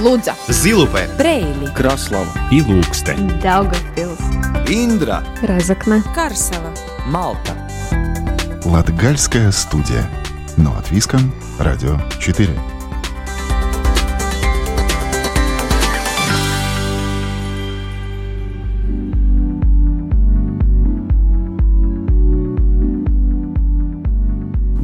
Лудза, Зилупе, Брейли, Краслава и Лукстē. Daugavpils, Индра, Разокна, Карсела. Малта. Латгальская студия. Но от Виском, Радио 4.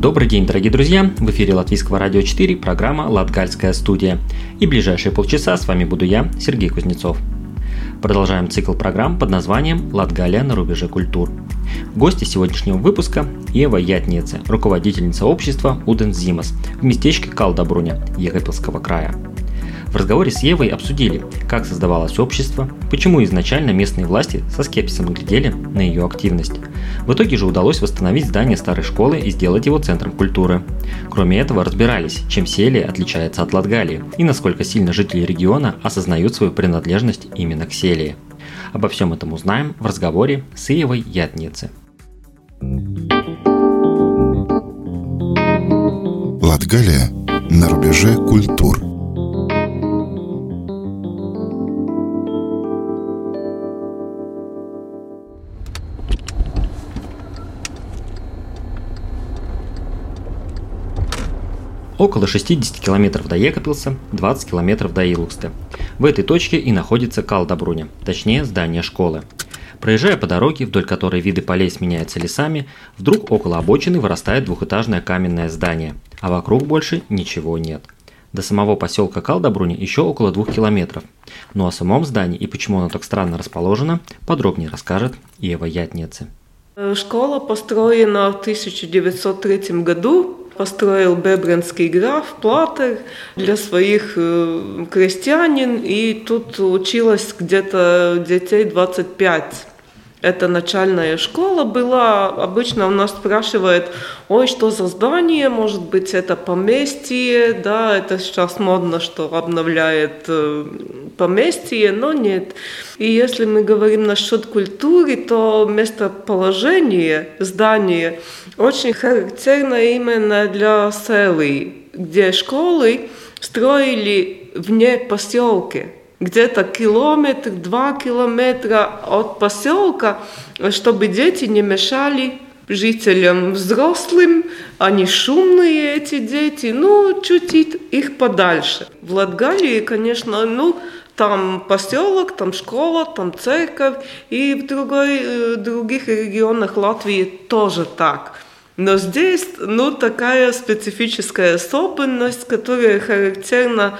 Добрый день, дорогие друзья! В эфире Латвийского радио 4, программа «Латгальская студия». И ближайшие полчаса с вами буду я, Сергей Кузнецов. Продолжаем цикл программ под названием «Латгалия на рубеже культур». Гости сегодняшнего выпуска – Ева Ятнице, руководительница общества Уден Зимас в местечке Калдабруня Егопилского края. В разговоре с Евой обсудили, как создавалось общество, почему изначально местные власти со скепсисом глядели на ее активность. В итоге же удалось восстановить здание старой школы и сделать его центром культуры. Кроме этого, разбирались, чем Селия отличается от Латгалии и насколько сильно жители региона осознают свою принадлежность именно к Селии. Обо всем этом узнаем в разговоре с Иевой Ятницы. Латгалия на рубеже культур. Около 60 километров до Екапилса, 20 километров до Илуксте. В этой точке и находится Калдабруня, точнее здание школы. Проезжая по дороге, вдоль которой виды полей сменяются лесами, вдруг около обочины вырастает двухэтажное каменное здание, а вокруг больше ничего нет. До самого поселка Калдабруни еще около двух километров. Ну о самом здании и почему оно так странно расположено, подробнее расскажет Ева Ятницы. Школа построена в 1903 году. Построил бебренский граф Платер для своих э, крестьянин. И тут училось где-то детей 25. Это начальная школа была. Обычно у нас спрашивают, ой, что за здание, может быть, это поместье, да, это сейчас модно, что обновляет э, поместье, но нет. И если мы говорим насчет культуры, то местоположение здания очень характерно именно для селы, где школы строили вне поселка где-то километр, два километра от поселка, чтобы дети не мешали жителям взрослым, они шумные эти дети, ну, чуть их подальше. В Латгалии, конечно, ну, там поселок, там школа, там церковь, и в другой, других регионах Латвии тоже так. Но здесь, ну, такая специфическая особенность, которая характерна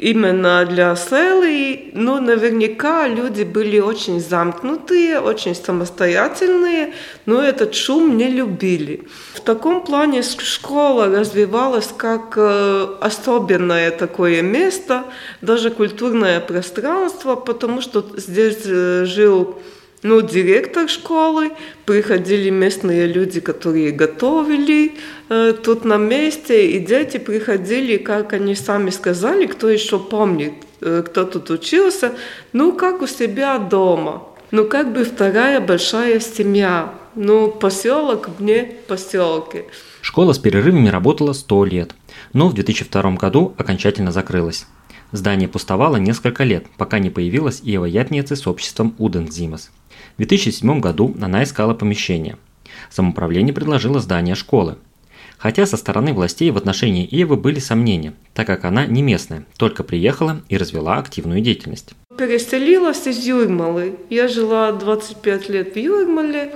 именно для Селы, ну, наверняка люди были очень замкнутые, очень самостоятельные, но этот шум не любили. В таком плане школа развивалась как особенное такое место, даже культурное пространство, потому что здесь жил ну, директор школы, приходили местные люди, которые готовили э, тут на месте, и дети приходили, как они сами сказали, кто еще помнит, э, кто тут учился, ну, как у себя дома. Ну, как бы вторая большая семья. Ну, поселок вне поселке. Школа с перерывами работала 100 лет, но в 2002 году окончательно закрылась. Здание пустовало несколько лет, пока не появилась Ева Ятницы с обществом Уден Зимас. В 2007 году она искала помещение. Самоуправление предложило здание школы. Хотя со стороны властей в отношении Евы были сомнения, так как она не местная, только приехала и развела активную деятельность. Переселилась из Юрмалы. Я жила 25 лет в Юрмале,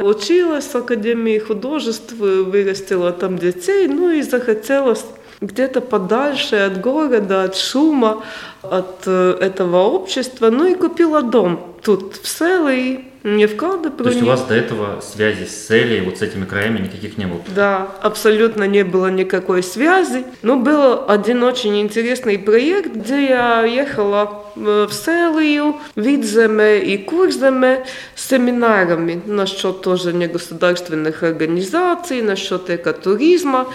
училась в Академии художеств, вырастила там детей, ну и захотелось где-то подальше от города, от шума, от этого общества. Ну и купила дом тут, в Селе, не в Калдепруне. То есть у вас до этого связи с Селей, вот с этими краями никаких не было? Да, абсолютно не было никакой связи. Но был один очень интересный проект, где я ехала в Селию, Видземе и Курземе с семинарами насчет тоже негосударственных организаций, насчет экотуризма.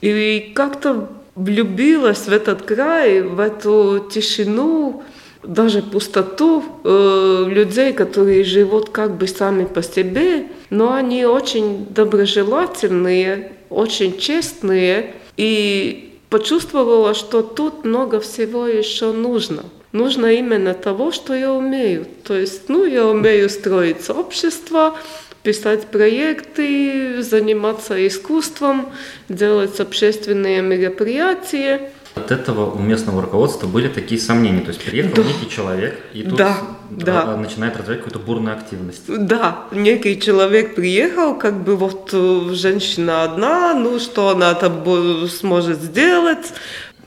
И как-то влюбилась в этот край, в эту тишину, даже пустоту э, людей, которые живут как бы сами по себе, но они очень доброжелательные, очень честные. И почувствовала, что тут много всего еще нужно. Нужно именно того, что я умею. То есть, ну, я умею строить общество, писать проекты, заниматься искусством, делать общественные мероприятия. От этого у местного руководства были такие сомнения. То есть приехал да. некий человек и тут да, да. начинает развивать какую-то бурную активность. Да, некий человек приехал, как бы вот э, женщина одна, ну что она там сможет сделать.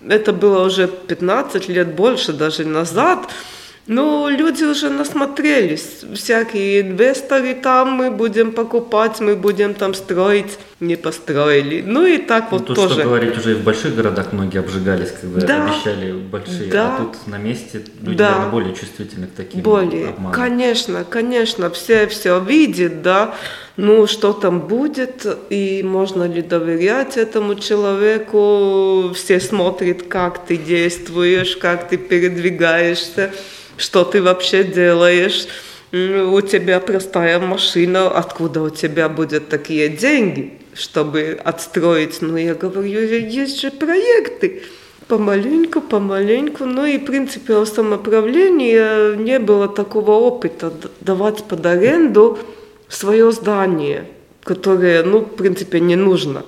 Это было уже 15 лет больше даже назад. Ну, люди уже насмотрелись, всякие инвесторы там, мы будем покупать, мы будем там строить, не построили. Ну и так ну, вот тут, тоже. Что говорить, уже и в больших городах многие обжигались, когда да, обещали большие, а да, а тут на месте люди, да, наверное, более чувствительны к таким более. обманам. Конечно, конечно, все все видят, да, ну что там будет, и можно ли доверять этому человеку, все смотрят, как ты действуешь, как ты передвигаешься что ты вообще делаешь, у тебя простая машина, откуда у тебя будут такие деньги, чтобы отстроить? Ну, я говорю, есть же проекты. Помаленьку, помаленьку. Ну и, в принципе, в самоуправлении не было такого опыта давать под аренду свое здание которое, ну, в принципе, не нужно.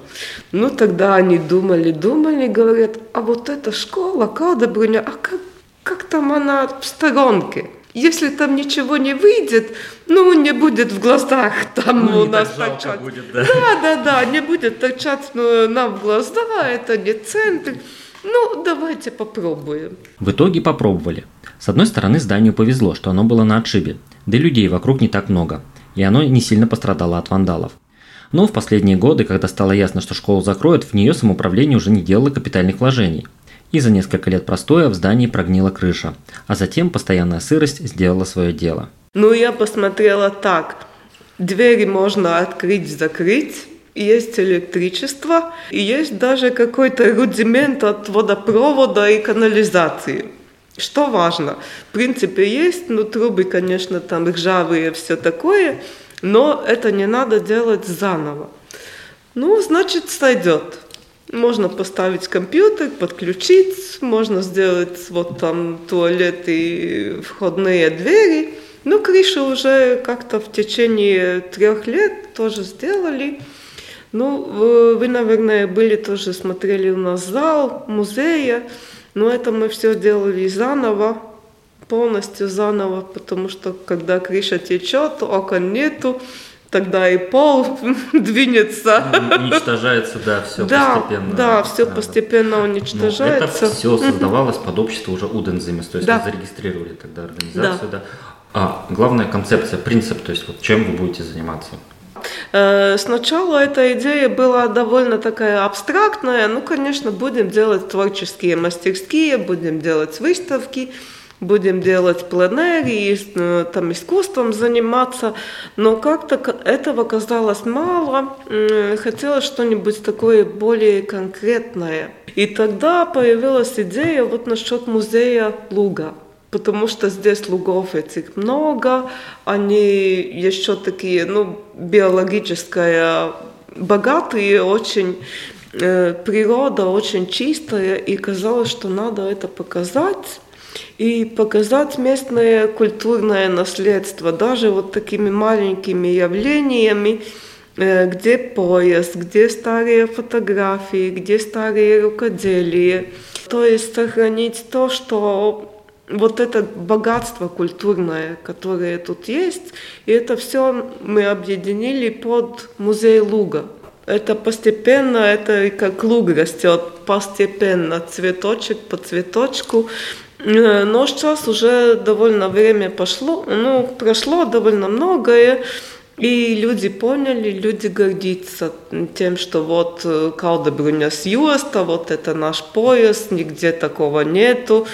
Ну, тогда они думали, думали, говорят, а вот эта школа, Кадабруня, а как как там она в сторонке. Если там ничего не выйдет, ну, не будет в глазах там ну, у нас так торчать. Будет, да. да, да, да, не будет торчать ну, нам в глаза, это не центр. Ну, давайте попробуем. В итоге попробовали. С одной стороны, зданию повезло, что оно было на отшибе, да и людей вокруг не так много, и оно не сильно пострадало от вандалов. Но в последние годы, когда стало ясно, что школу закроют, в нее самоуправление уже не делало капитальных вложений – и за несколько лет простоя в здании прогнила крыша, а затем постоянная сырость сделала свое дело. Ну, я посмотрела так. Двери можно открыть-закрыть, есть электричество, и есть даже какой-то рудимент от водопровода и канализации. Что важно? В принципе, есть, но трубы, конечно, там ржавые, все такое, но это не надо делать заново. Ну, значит, сойдет. Можно поставить компьютер, подключить, можно сделать вот там туалет и входные двери. Ну, крышу уже как-то в течение трех лет тоже сделали. Ну, вы, наверное, были тоже, смотрели у нас зал музея, но это мы все делали заново, полностью заново, потому что когда крыша течет, окон нету, тогда и пол двинется. Уничтожается, да, все да, постепенно. Да, все да. постепенно уничтожается. Но это все создавалось под общество уже Удензимис, то есть да. зарегистрировали тогда организацию, да. да. А главная концепция, принцип, то есть вот чем вы будете заниматься? Э, сначала эта идея была довольно такая абстрактная. Ну, конечно, будем делать творческие мастерские, будем делать выставки будем делать пленеры, э, там искусством заниматься, но как-то этого казалось мало, хотелось что-нибудь такое более конкретное. И тогда появилась идея вот насчет музея Луга. Потому что здесь лугов этих много, они еще такие, ну, биологическая, богатые очень, э, природа очень чистая, и казалось, что надо это показать и показать местное культурное наследство, даже вот такими маленькими явлениями, э, где пояс, где старые фотографии, где старые рукоделия. То есть сохранить то, что вот это богатство культурное, которое тут есть, и это все мы объединили под музей Луга. Это постепенно, это как луг растет, постепенно, цветочек по цветочку. Э, но сейчас уже довольно время пошло, ну, прошло довольно многое, и люди поняли, люди гордятся тем, что вот э, Калдебруня с юста, вот это наш пояс, нигде такого нету.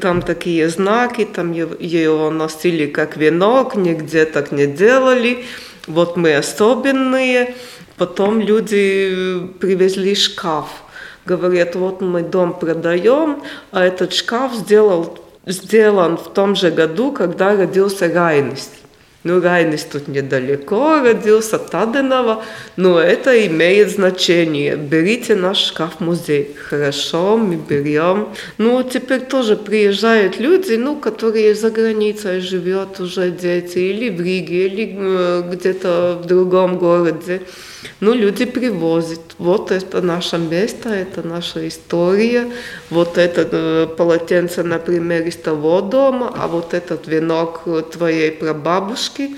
Там такие знаки, там его носили как венок, нигде так не делали. Вот мы особенные. Потом люди э, привезли шкаф – говорят, вот мы дом продаем, а этот шкаф сделал, сделан в том же году, когда родился Райность. Ну, Райнис тут недалеко родился, Таденова, но это имеет значение. Берите наш шкаф-музей. Хорошо, мы берем. Ну, теперь тоже приезжают люди, ну, которые за границей живет уже дети, или в Риге, или э, где-то в другом городе. Ну, люди привозят. Вот это наше место, это наша история. Вот это э, полотенце, например, из того дома, а вот этот венок твоей прабабушки,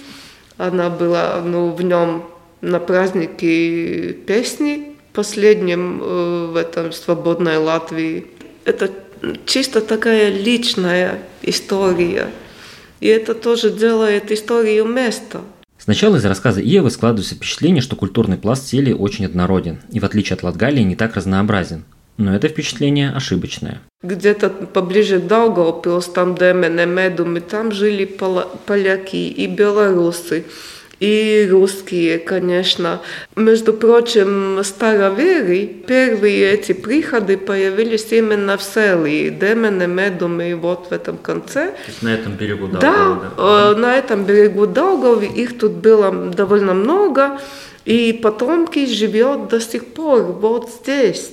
она была, ну, в нем на празднике песни последнем э, в этом свободной Латвии. Это чисто такая личная история. И это тоже делает историю места. Сначала из рассказа Иевы складывается впечатление, что культурный пласт Селии очень однороден и в отличие от Латгалии не так разнообразен. Но это впечатление ошибочное. Где-то поближе Даугавпилс, там Демене, Медуми, там жили поляки и белорусы и русские, конечно. Между прочим, староверы, первые эти приходы появились именно в Селии, Демене, Медуме и вот в этом конце. То есть на этом берегу Даугавы, да? Да, на этом берегу Даугавы, их тут было довольно много, и потомки живет до сих пор вот здесь.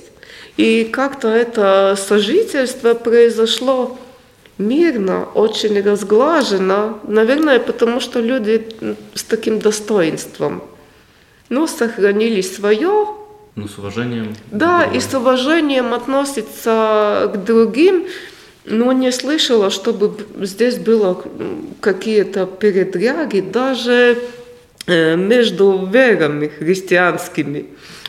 И как-то это сожительство произошло мирно, очень разглажено. Наверное, потому что люди с таким достоинством. Ну, сохранили свое. Ну, с уважением. Да, и с уважением относится к другим. Но не слышала, чтобы здесь было какие-то передряги, даже э, между верами христианскими.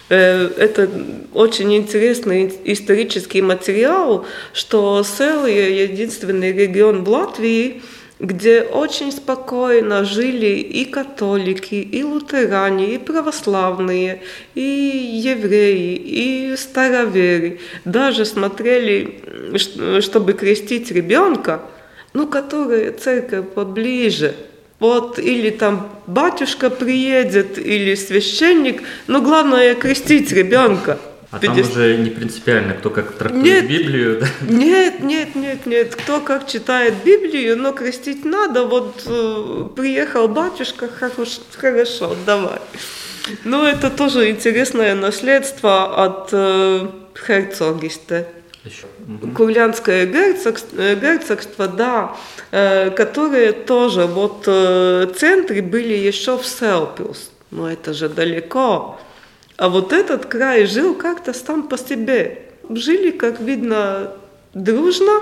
Э, это очень интересный исторический материал, что Селия – единственный регион в Латвии, где очень спокойно жили и католики, и лютеране, и православные, и евреи, и староверы. Даже смотрели, чтобы крестить ребенка, ну, который церковь поближе – вот, или там батюшка приедет, или священник, но главное крестить ребенка. А 50... там уже не принципиально, кто как трактует нет, Библию, да? Нет, нет, нет, нет, кто как читает Библию, но крестить надо. Вот э, приехал батюшка, хорошо, хорошо, давай. Ну, это тоже интересное наследство от э, Херцогиста. Угу. Курлянское герцогство, герцогство, да, э, которые тоже, вот э, центры были еще в Селпилс, но это же далеко. А вот этот край жил как-то сам по себе. Жили, как видно, дружно,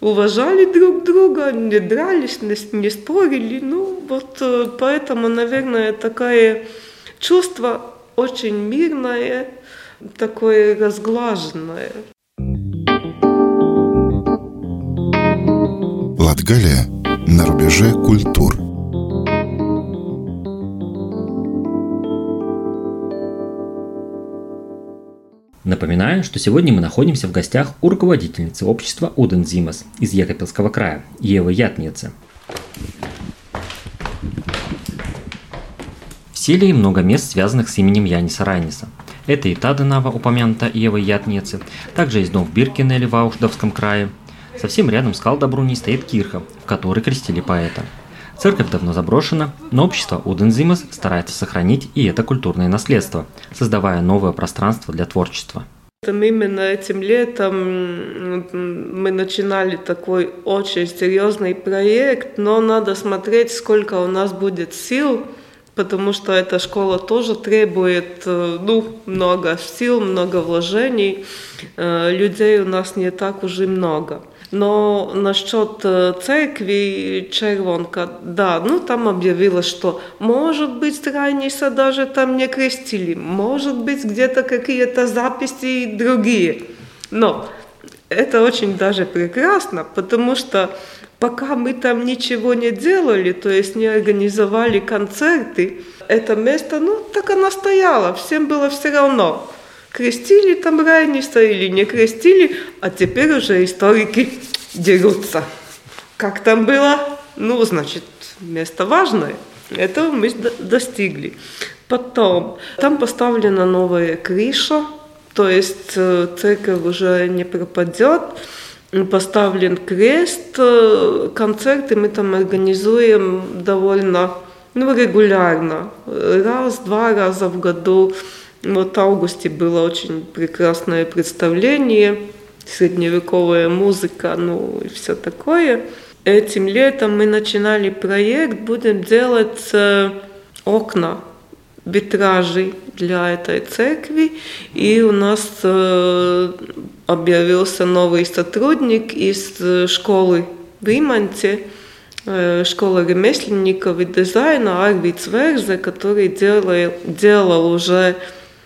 уважали друг друга, не дрались, не, не спорили. Ну, вот э, поэтому, наверное, такое чувство очень мирное, такое разглаженное. Латгалия на рубеже культур. Напоминаю, что сегодня мы находимся в гостях у руководительницы общества Удензимас из Екапельского края, Евы Ятницы. В Силии много мест, связанных с именем Яниса Райниса. Это и Таденава, упомянута Евы Ятницы, также есть дом в Биркинеле в Аушдовском крае, Совсем рядом с Калдабруни стоит кирха, в которой крестили поэта. Церковь давно заброшена, но общество Удензимас старается сохранить и это культурное наследство, создавая новое пространство для творчества. Именно этим летом мы начинали такой очень серьезный проект, но надо смотреть, сколько у нас будет сил, потому что эта школа тоже требует э, ну, много сил, много вложений. Э, людей у нас не так уже много. Но насчет э, церкви Червонка, да, ну там объявилось, что может быть Райниса даже там не крестили, может быть где-то какие-то записи другие. Но это очень даже прекрасно, потому что пока мы там ничего не делали, то есть не организовали концерты, это место, ну, так оно стояло, всем было все равно крестили там Райниса или не крестили, а теперь уже историки дерутся. Как там было? Ну, значит, место важное. Этого мы достигли. Потом, там поставлена новая крыша, то есть э, церковь уже не пропадет. Поставлен крест, э, концерты мы там организуем довольно ну, регулярно, раз-два раза в году. Вот в августе было очень прекрасное представление, средневековая музыка, ну и все такое. Этим летом мы начинали проект, будем делать э, окна, витражи для этой церкви. И у нас э, объявился новый сотрудник из э, школы в Иманте, школа ремесленников и дизайна Арвиц Верзе, который делал, делал уже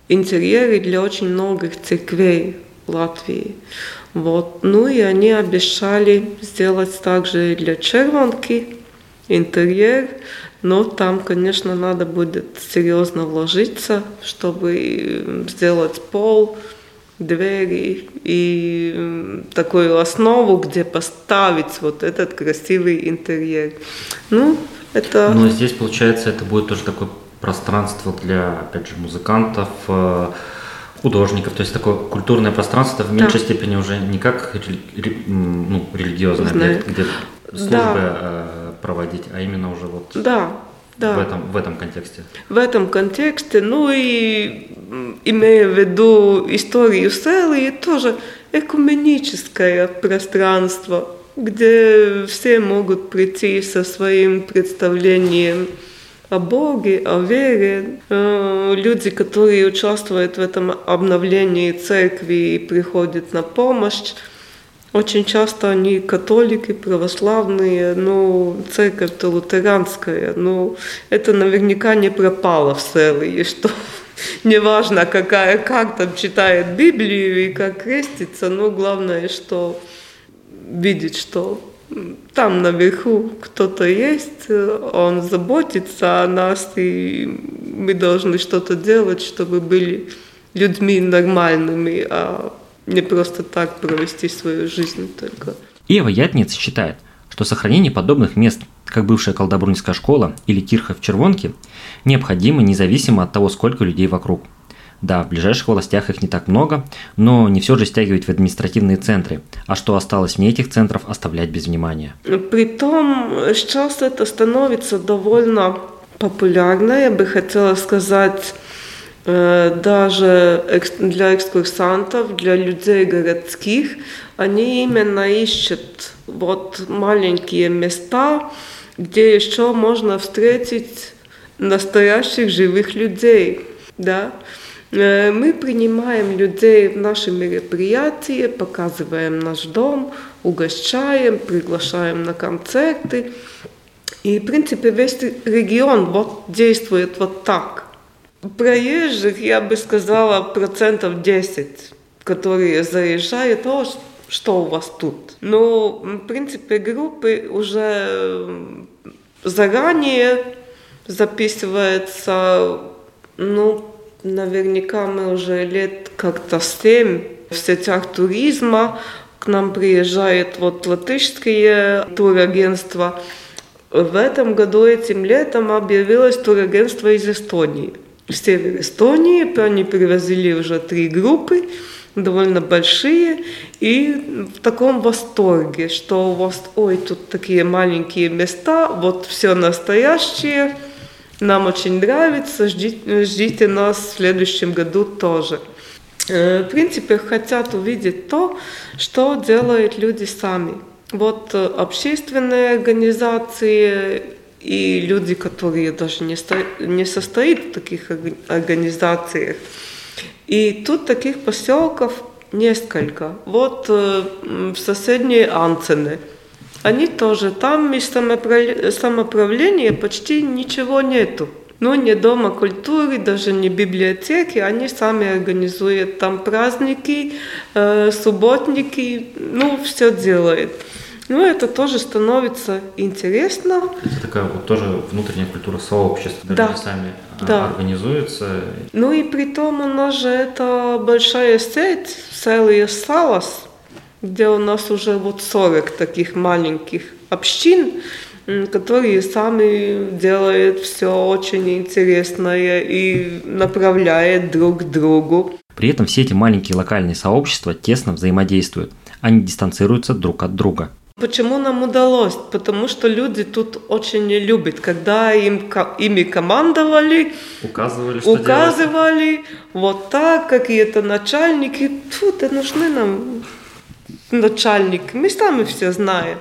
интерьеры для очень многих церквей Латвии. Вот. Ну и они обещали сделать также для Червонки интерьер, но там, конечно, надо будет серьезно вложиться, чтобы сделать пол, двери и такую основу, где поставить вот этот красивый интерьер. Ну, это... Но здесь, получается, это будет тоже такое пространство для, опять же, музыкантов, э, художников, то есть такое культурное пространство в меньшей да. степени уже не как ну, религиозное, объект, где службы да. Э, проводить, а именно уже вот да. Да. В, этом, в этом контексте. В этом контексте, ну и имея в виду историю Селы, тоже экуменическое пространство, где все могут прийти со своим представлением о Боге, о вере. Э, люди, которые участвуют в этом обновлении церкви и приходят на помощь, очень часто они католики, православные, ну, церковь-то лютеранская, ну, это наверняка не пропало в Селе, и что неважно, какая, как там читает Библию и как крестится, но главное, что видеть, что там наверху кто-то есть, он заботится о нас, и мы должны что-то делать, чтобы были людьми нормальными, а не просто так провести свою жизнь только. Ева Ятниц считает, что сохранение подобных мест, как бывшая колдобрунская школа или кирха в Червонке, необходимо независимо от того, сколько людей вокруг – да, в ближайших властях их не так много, но не все же стягивать в административные центры. А что осталось вне этих центров, оставлять без внимания. Притом сейчас это становится довольно популярно, я бы хотела сказать, э, даже для экскурсантов, для людей городских, они именно ищут вот маленькие места, где еще можно встретить настоящих живых людей, да, мы принимаем людей в наши мероприятия, показываем наш дом, угощаем, приглашаем на концерты. И, в принципе, весь регион вот действует вот так. Проезжих, я бы сказала, процентов 10, которые заезжают, о, что у вас тут? Но, в принципе, группы уже заранее записываются, ну, Наверняка мы уже лет как-то семь в сетях туризма. К нам приезжает вот латышские турагентства. В этом году, этим летом, объявилось турагентство из Эстонии. В север Эстонии они привозили уже три группы, довольно большие, и в таком восторге, что у вас, ой, тут такие маленькие места, вот все настоящее – нам очень нравится, ждите, ждите нас в следующем году тоже. Э, в принципе, хотят увидеть то, что делают люди сами. Вот э, общественные организации и люди, которые даже не, сто... не состоят в таких организациях. И тут таких поселков несколько. Вот э, в соседней Анцене – они тоже, там из самоуправления почти ничего нету. Ну, не дома культуры, даже не библиотеки, они сами организуют там праздники, э, субботники, ну, все делают. Ну, это тоже становится интересно. Это такая вот тоже внутренняя культура сообщества, да. они сами а, да. организуются. Ну и при том у нас же это большая сеть, целый Салас, где у нас уже вот 40 таких маленьких общин, которые сами делают все очень интересное и направляют друг к другу. При этом все эти маленькие локальные сообщества тесно взаимодействуют. Они дистанцируются друг от друга. Почему нам удалось? Потому что люди тут очень не любят, когда им, ими командовали, указывали, что указывали делать. вот так, какие-то начальники. Тут нужны нам начальник, мы сами все знаем.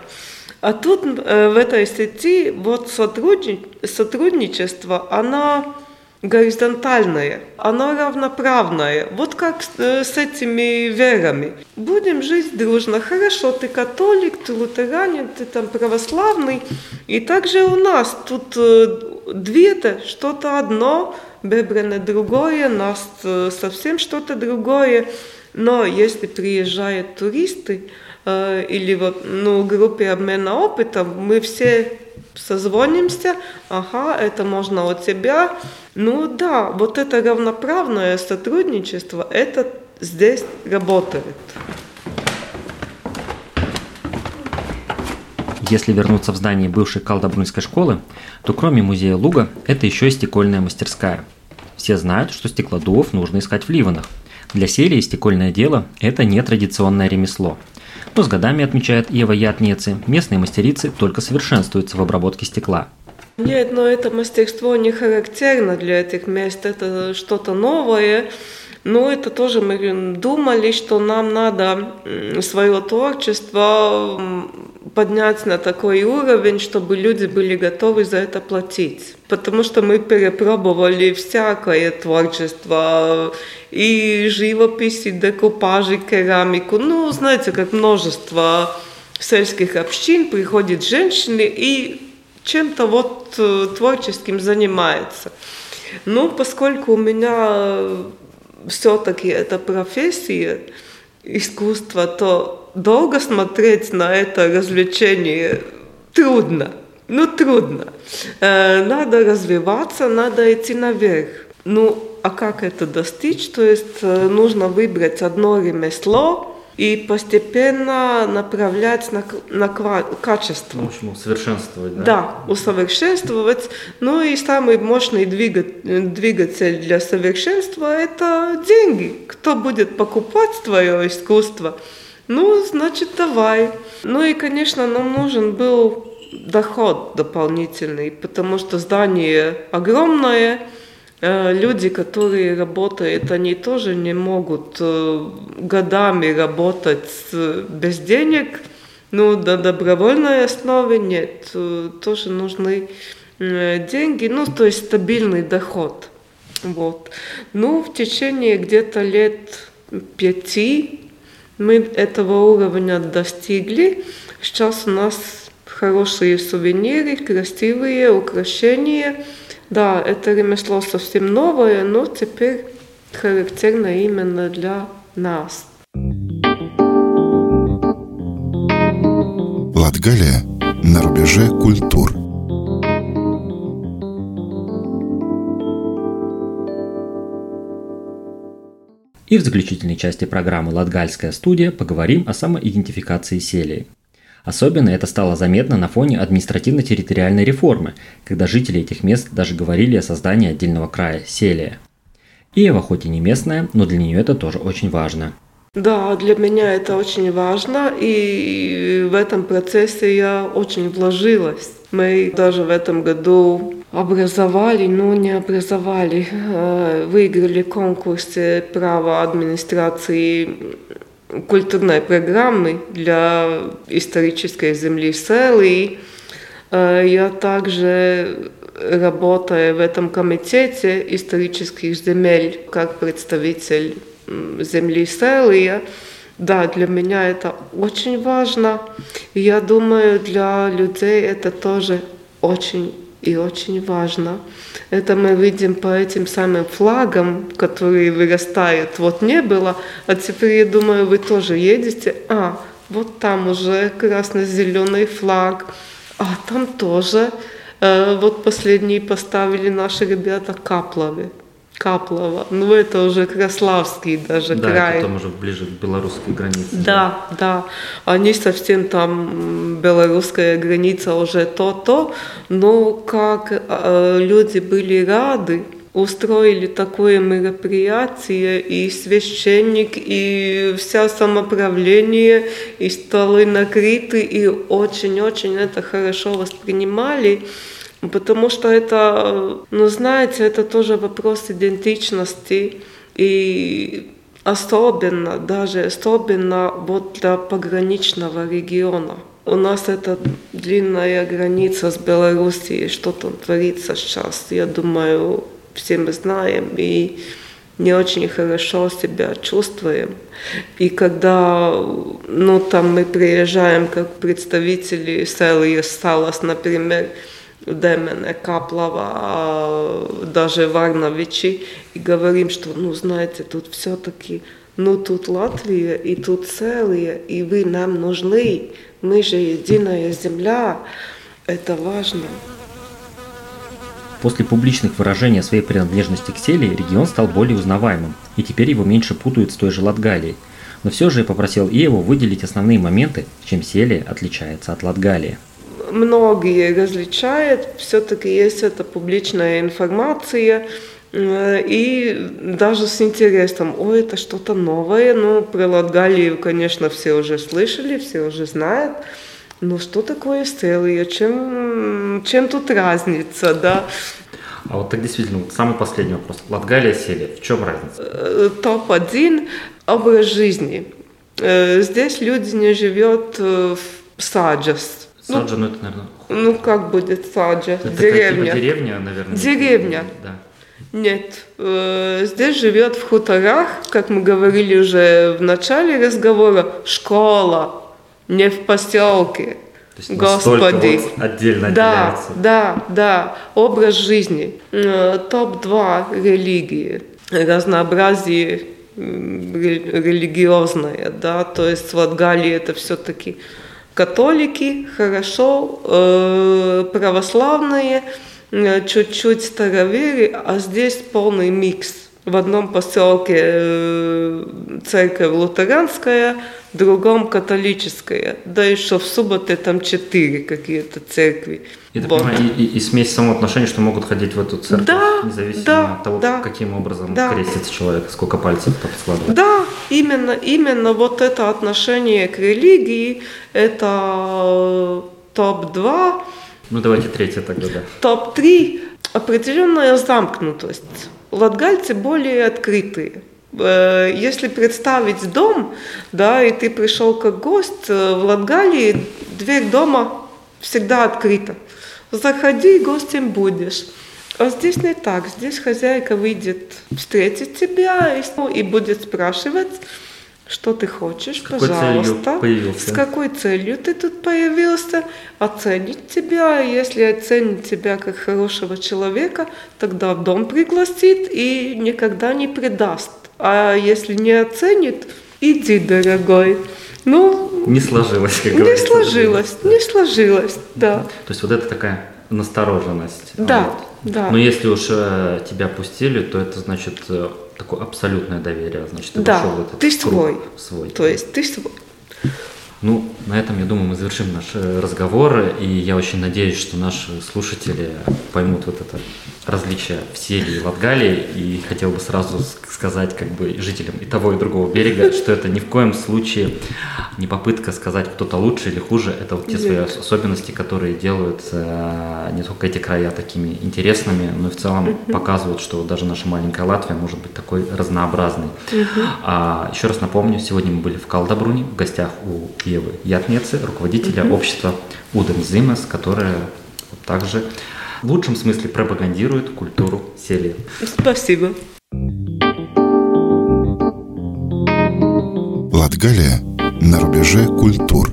А тут э, в этой сети вот сотрудничество, оно горизонтальное, оно равноправное. Вот как э, с этими верами. Будем жить дружно. Хорошо, ты католик, ты лютеранин, ты там православный. И также у нас тут э, две-то, что-то одно, Бебрене другое, нас совсем что-то другое. Но если приезжают туристы или вот, ну, группе обмена опытом, мы все созвонимся, ага, это можно от тебя. Ну да, вот это равноправное сотрудничество, это здесь работает. Если вернуться в здание бывшей Калдобрунской школы, то кроме музея Луга, это еще и стекольная мастерская. Все знают, что стеклодувов нужно искать в Ливанах. Для серии стекольное дело – это не традиционное ремесло – но с годами, отмечает Ева Ятницы, местные мастерицы только совершенствуются в обработке стекла. Нет, но это мастерство не характерно для этих мест, это что-то новое. Но это тоже мы думали, что нам надо свое творчество поднять на такой уровень, чтобы люди были готовы за это платить. Потому что мы перепробовали всякое творчество, и живопись, и декупаж, и керамику. Ну, знаете, как множество сельских общин приходят женщины и чем-то вот э, творческим занимается. Но поскольку у меня все-таки это профессия, искусство, то долго смотреть на это развлечение трудно. Ну, трудно. Э, надо развиваться, надо идти наверх. Ну, а как это достичь? То есть э, нужно выбрать одно ремесло, и постепенно направлять на, на качество. В общем, усовершенствовать, да? Да, усовершенствовать. Ну и самый мощный двигатель для совершенства – это деньги. Кто будет покупать твое искусство? Ну, значит, давай. Ну и, конечно, нам нужен был доход дополнительный, потому что здание огромное – люди, которые работают, они тоже не могут э, годами работать без денег. Ну, на добровольной основе нет. Э, тоже нужны деньги, ну, то есть стабильный доход. Вот. Ну, в течение где-то лет пяти мы этого уровня достигли. Сейчас у нас хорошие сувениры, красивые украшения – да, это ремесло совсем новое, но теперь характерно именно для нас. Латгалия на рубеже культур. И в заключительной части программы «Латгальская студия» поговорим о самоидентификации селии – Особенно это стало заметно на фоне административно-территориальной реформы, когда жители этих мест даже говорили о создании отдельного края – Селия. Иева хоть и не местная, но для нее это тоже очень важно. Да, для меня это очень важно, и в этом процессе я очень вложилась. Мы даже в этом году образовали, но не образовали, э, выиграли конкурс права администрации культурной программы для исторической земли Селы. Э, я также работаю в этом комитете исторических земель как представитель земли Селы. Да, для меня это очень важно. я думаю, для людей это тоже очень и очень важно. Это мы видим по этим самым флагам, которые вырастают. Вот не было, а теперь, я думаю, вы тоже едете. А, вот там уже красно-зеленый флаг, а там тоже. Э, вот последние поставили наши ребята Капловы. Каплова. Ну, это уже Краславский даже да, край. Да, там уже ближе к белорусской границе. Да, да. Они совсем там, белорусская граница уже то-то. Но как э, люди были рады, устроили такое мероприятие, и священник, и вся самоправление, и столы накрыты, и очень-очень это хорошо воспринимали. Потому что это, ну знаете, это тоже вопрос идентичности. И особенно, даже особенно вот для пограничного региона. У нас это длинная граница с Белоруссией, что там творится сейчас, я думаю, все мы знаем и не очень хорошо себя чувствуем. И когда ну, там мы приезжаем как представители сел Салас, например, Демене, Каплова, а даже Варновичи, и говорим, что, ну, знаете, тут все-таки, ну, тут Латвия, и тут целые, и вы нам нужны, мы же единая земля, это важно. После публичных выражений о своей принадлежности к Селии регион стал более узнаваемым, и теперь его меньше путают с той же Латгалией. Но все же я попросил Иеву выделить основные моменты, чем Селия отличается от Латгалии. Многие различают, все-таки есть эта публичная информация, э, и даже с интересом, ой, это что-то новое. Ну, про Латгалию, конечно, все уже слышали, все уже знают. Ну, что такое Стеллия? Чем, чем тут разница, да? А вот так действительно, вот самый последний вопрос. Латгалия, Селия, в чем разница? Э, топ-1 – образ жизни. Э, здесь люди не живут э, в Саджас. Саджа, ну, ну это, наверное... Ну, как будет Саджа? Это деревня. Как, типа деревня, наверное. Деревня. Да. Нет, здесь живет в хуторах, как мы говорили уже в начале разговора, школа, не в поселке. То есть Господи. Вот отдельно да, отделяется. Да, да, образ жизни. Э, Топ-2 религии, разнообразие религиозное, да, то есть в Латгалии это все-таки католики, хорошо, э, православные, э, чуть-чуть староверы, а здесь полный микс. В одном поселке э, церковь лутеранская, в другом католическая. Да еще в субботы там четыре какие-то церкви. Я вот. понимаю, и, и, и смесь самоотношений, что могут ходить в эту церковь, да, независимо да, от того, да, каким образом да. крестится человек, сколько пальцев там складывает. Да, именно, именно вот это отношение к религии, это топ-2. Ну давайте третье тогда, да. Топ-3 определенная замкнутость. Латгальцы более открытые. Э, если представить дом, да, и ты пришел как гость, э, в Латгалии дверь дома всегда открыта. Заходи, гостем будешь. А здесь не так. Здесь хозяйка выйдет встретить тебя и, и будет спрашивать, что ты хочешь, с пожалуйста. С какой целью ты тут появился? Оценить тебя. Если оценит тебя как хорошего человека, тогда в дом пригласит и никогда не предаст. А если не оценит, иди, дорогой. Ну, не сложилось, как Не говорится, сложилось, не сложилось, да. То есть вот это такая настороженность. Да, вот. да. Но если уж э, тебя пустили, то это значит э, такое абсолютное доверие, значит, ты да, вошел в этот ты свой. свой. То есть ты свой. Ну, на этом, я думаю, мы завершим наш э, разговор, и я очень надеюсь, что наши слушатели поймут вот это различие в Селии и Латгалии, и хотел бы сразу сказать как бы жителям и того, и другого берега, что это ни в коем случае не попытка сказать, кто-то лучше или хуже, это вот те свои особенности, которые делают э, не только эти края такими интересными, но и в целом показывают, что даже наша маленькая Латвия может быть такой разнообразной. А, еще раз напомню, сегодня мы были в Калдабруне, в гостях у Евы Ятнецы, руководителя общества Уден Зимес, которая также в лучшем смысле пропагандирует культуру селия. Спасибо. Латгалия на рубеже культур.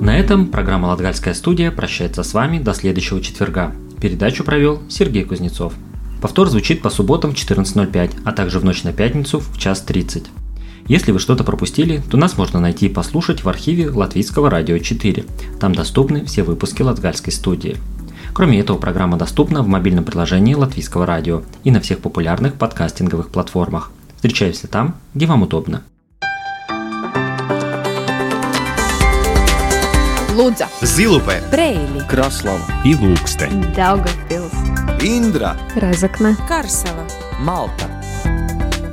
На этом программа «Латгальская студия» прощается с вами до следующего четверга. Передачу провел Сергей Кузнецов. Повтор звучит по субботам в 14.05, а также в ночь на пятницу в час 30. Если вы что-то пропустили, то нас можно найти и послушать в архиве Латвийского радио 4. Там доступны все выпуски Латгальской студии. Кроме этого, программа доступна в мобильном приложении Латвийского радио и на всех популярных подкастинговых платформах. Встречаемся там, где вам удобно. Лудза, Зилупе, Прейли, Краслава и Лукстен, Даугавпилс, Индра, Разокна, Карсела, Малта.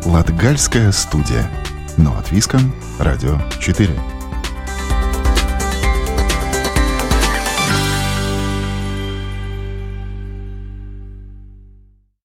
Латгальская студия. Но от Виска, Радио 4.